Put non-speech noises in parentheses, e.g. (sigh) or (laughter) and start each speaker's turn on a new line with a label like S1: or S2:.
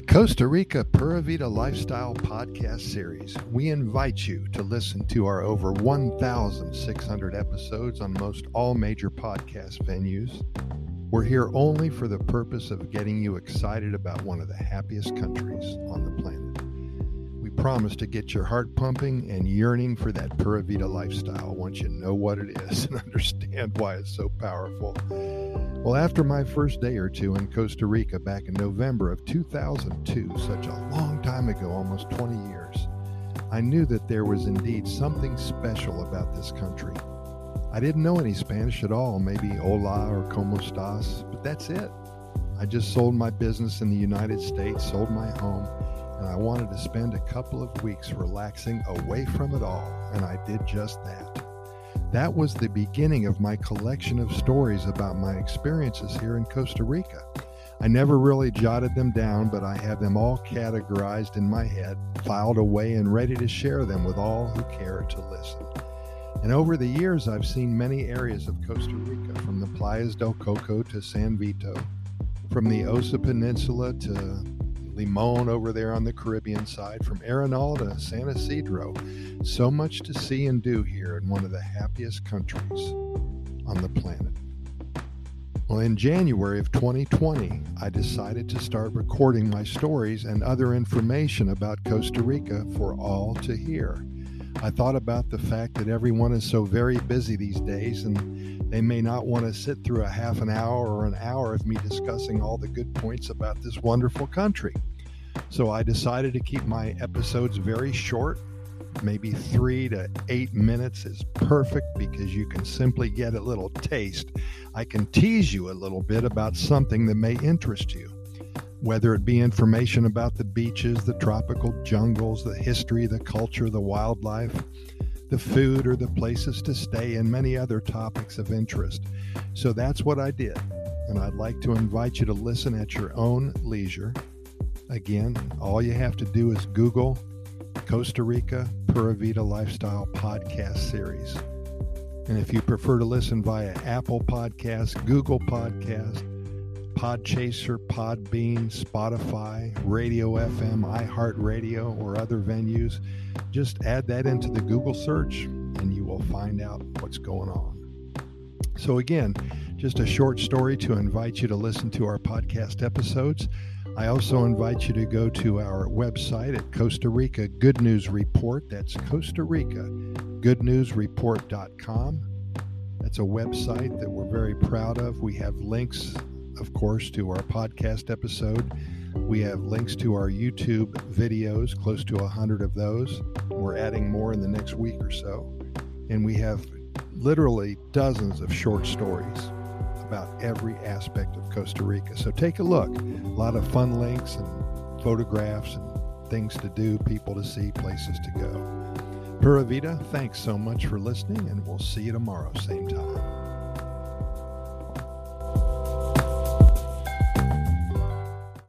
S1: Costa Rica Pura Vida Lifestyle podcast series, we invite you to listen to our over 1,600 episodes on most all major podcast venues. We're here only for the purpose of getting you excited about one of the happiest countries on the planet. Promise to get your heart pumping and yearning for that Pura Vida lifestyle once you know what it is (laughs) and understand why it's so powerful. Well, after my first day or two in Costa Rica back in November of 2002, such a long time ago, almost 20 years, I knew that there was indeed something special about this country. I didn't know any Spanish at all, maybe hola or como estás, but that's it. I just sold my business in the United States, sold my home, I wanted to spend a couple of weeks relaxing away from it all, and I did just that. That was the beginning of my collection of stories about my experiences here in Costa Rica. I never really jotted them down, but I have them all categorized in my head, filed away, and ready to share them with all who care to listen. And over the years, I've seen many areas of Costa Rica, from the Playas del Coco to San Vito, from the Osa Peninsula to Limon over there on the Caribbean side, from Arenal to San Isidro. So much to see and do here in one of the happiest countries on the planet. Well, in January of 2020, I decided to start recording my stories and other information about Costa Rica for all to hear. I thought about the fact that everyone is so very busy these days and they may not want to sit through a half an hour or an hour of me discussing all the good points about this wonderful country. So I decided to keep my episodes very short. Maybe three to eight minutes is perfect because you can simply get a little taste. I can tease you a little bit about something that may interest you whether it be information about the beaches, the tropical jungles, the history, the culture, the wildlife, the food, or the places to stay, and many other topics of interest. So that's what I did. And I'd like to invite you to listen at your own leisure. Again, all you have to do is Google Costa Rica Pura Vida Lifestyle Podcast Series. And if you prefer to listen via Apple Podcast, Google Podcast, Podchaser, Podbean, Spotify, Radio FM, iHeartRadio, or other venues, just add that into the Google search and you will find out what's going on. So, again, just a short story to invite you to listen to our podcast episodes. I also invite you to go to our website at Costa Rica Good News Report. That's Costa Rica Good goodnewsreport.com. That's a website that we're very proud of. We have links of course, to our podcast episode. We have links to our YouTube videos, close to a 100 of those. We're adding more in the next week or so. And we have literally dozens of short stories about every aspect of Costa Rica. So take a look. A lot of fun links and photographs and things to do, people to see, places to go. Pura Vida, thanks so much for listening, and we'll see you tomorrow, same time.